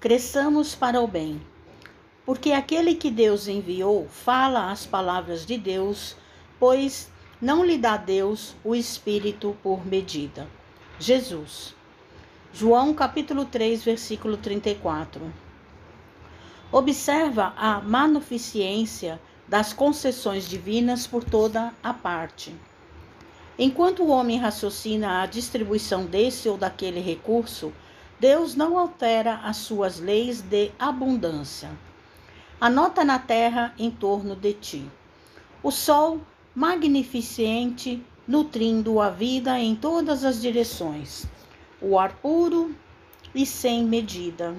cresçamos para o bem. Porque aquele que Deus enviou fala as palavras de Deus, pois não lhe dá Deus o Espírito por medida. Jesus. João capítulo 3, versículo 34. Observa a manuficiência das concessões divinas por toda a parte. Enquanto o homem raciocina a distribuição desse ou daquele recurso, Deus não altera as suas leis de abundância. Anota na terra em torno de ti. O sol magnificente, nutrindo a vida em todas as direções. O ar puro e sem medida.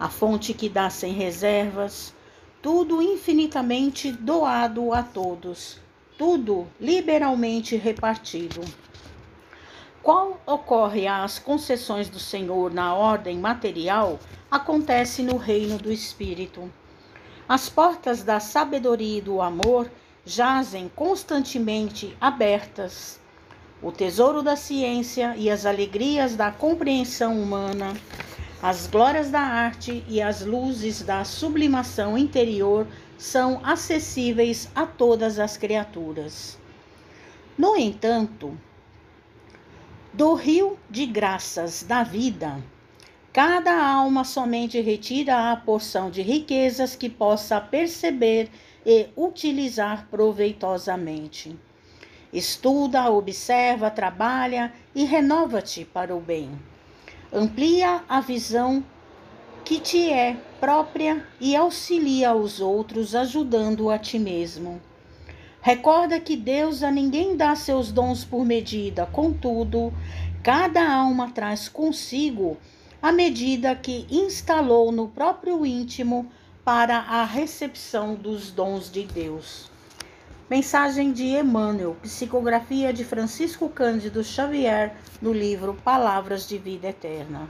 A fonte que dá sem reservas, tudo infinitamente doado a todos, tudo liberalmente repartido. Qual ocorre às concessões do Senhor na ordem material, acontece no reino do Espírito. As portas da sabedoria e do amor jazem constantemente abertas. O tesouro da ciência e as alegrias da compreensão humana, as glórias da arte e as luzes da sublimação interior são acessíveis a todas as criaturas. No entanto, do rio de graças da vida, cada alma somente retira a porção de riquezas que possa perceber e utilizar proveitosamente. Estuda, observa, trabalha e renova-te para o bem. Amplia a visão que te é própria e auxilia os outros, ajudando a ti mesmo. Recorda que Deus a ninguém dá seus dons por medida, contudo, cada alma traz consigo a medida que instalou no próprio íntimo para a recepção dos dons de Deus. Mensagem de Emmanuel, psicografia de Francisco Cândido Xavier, no livro Palavras de Vida Eterna.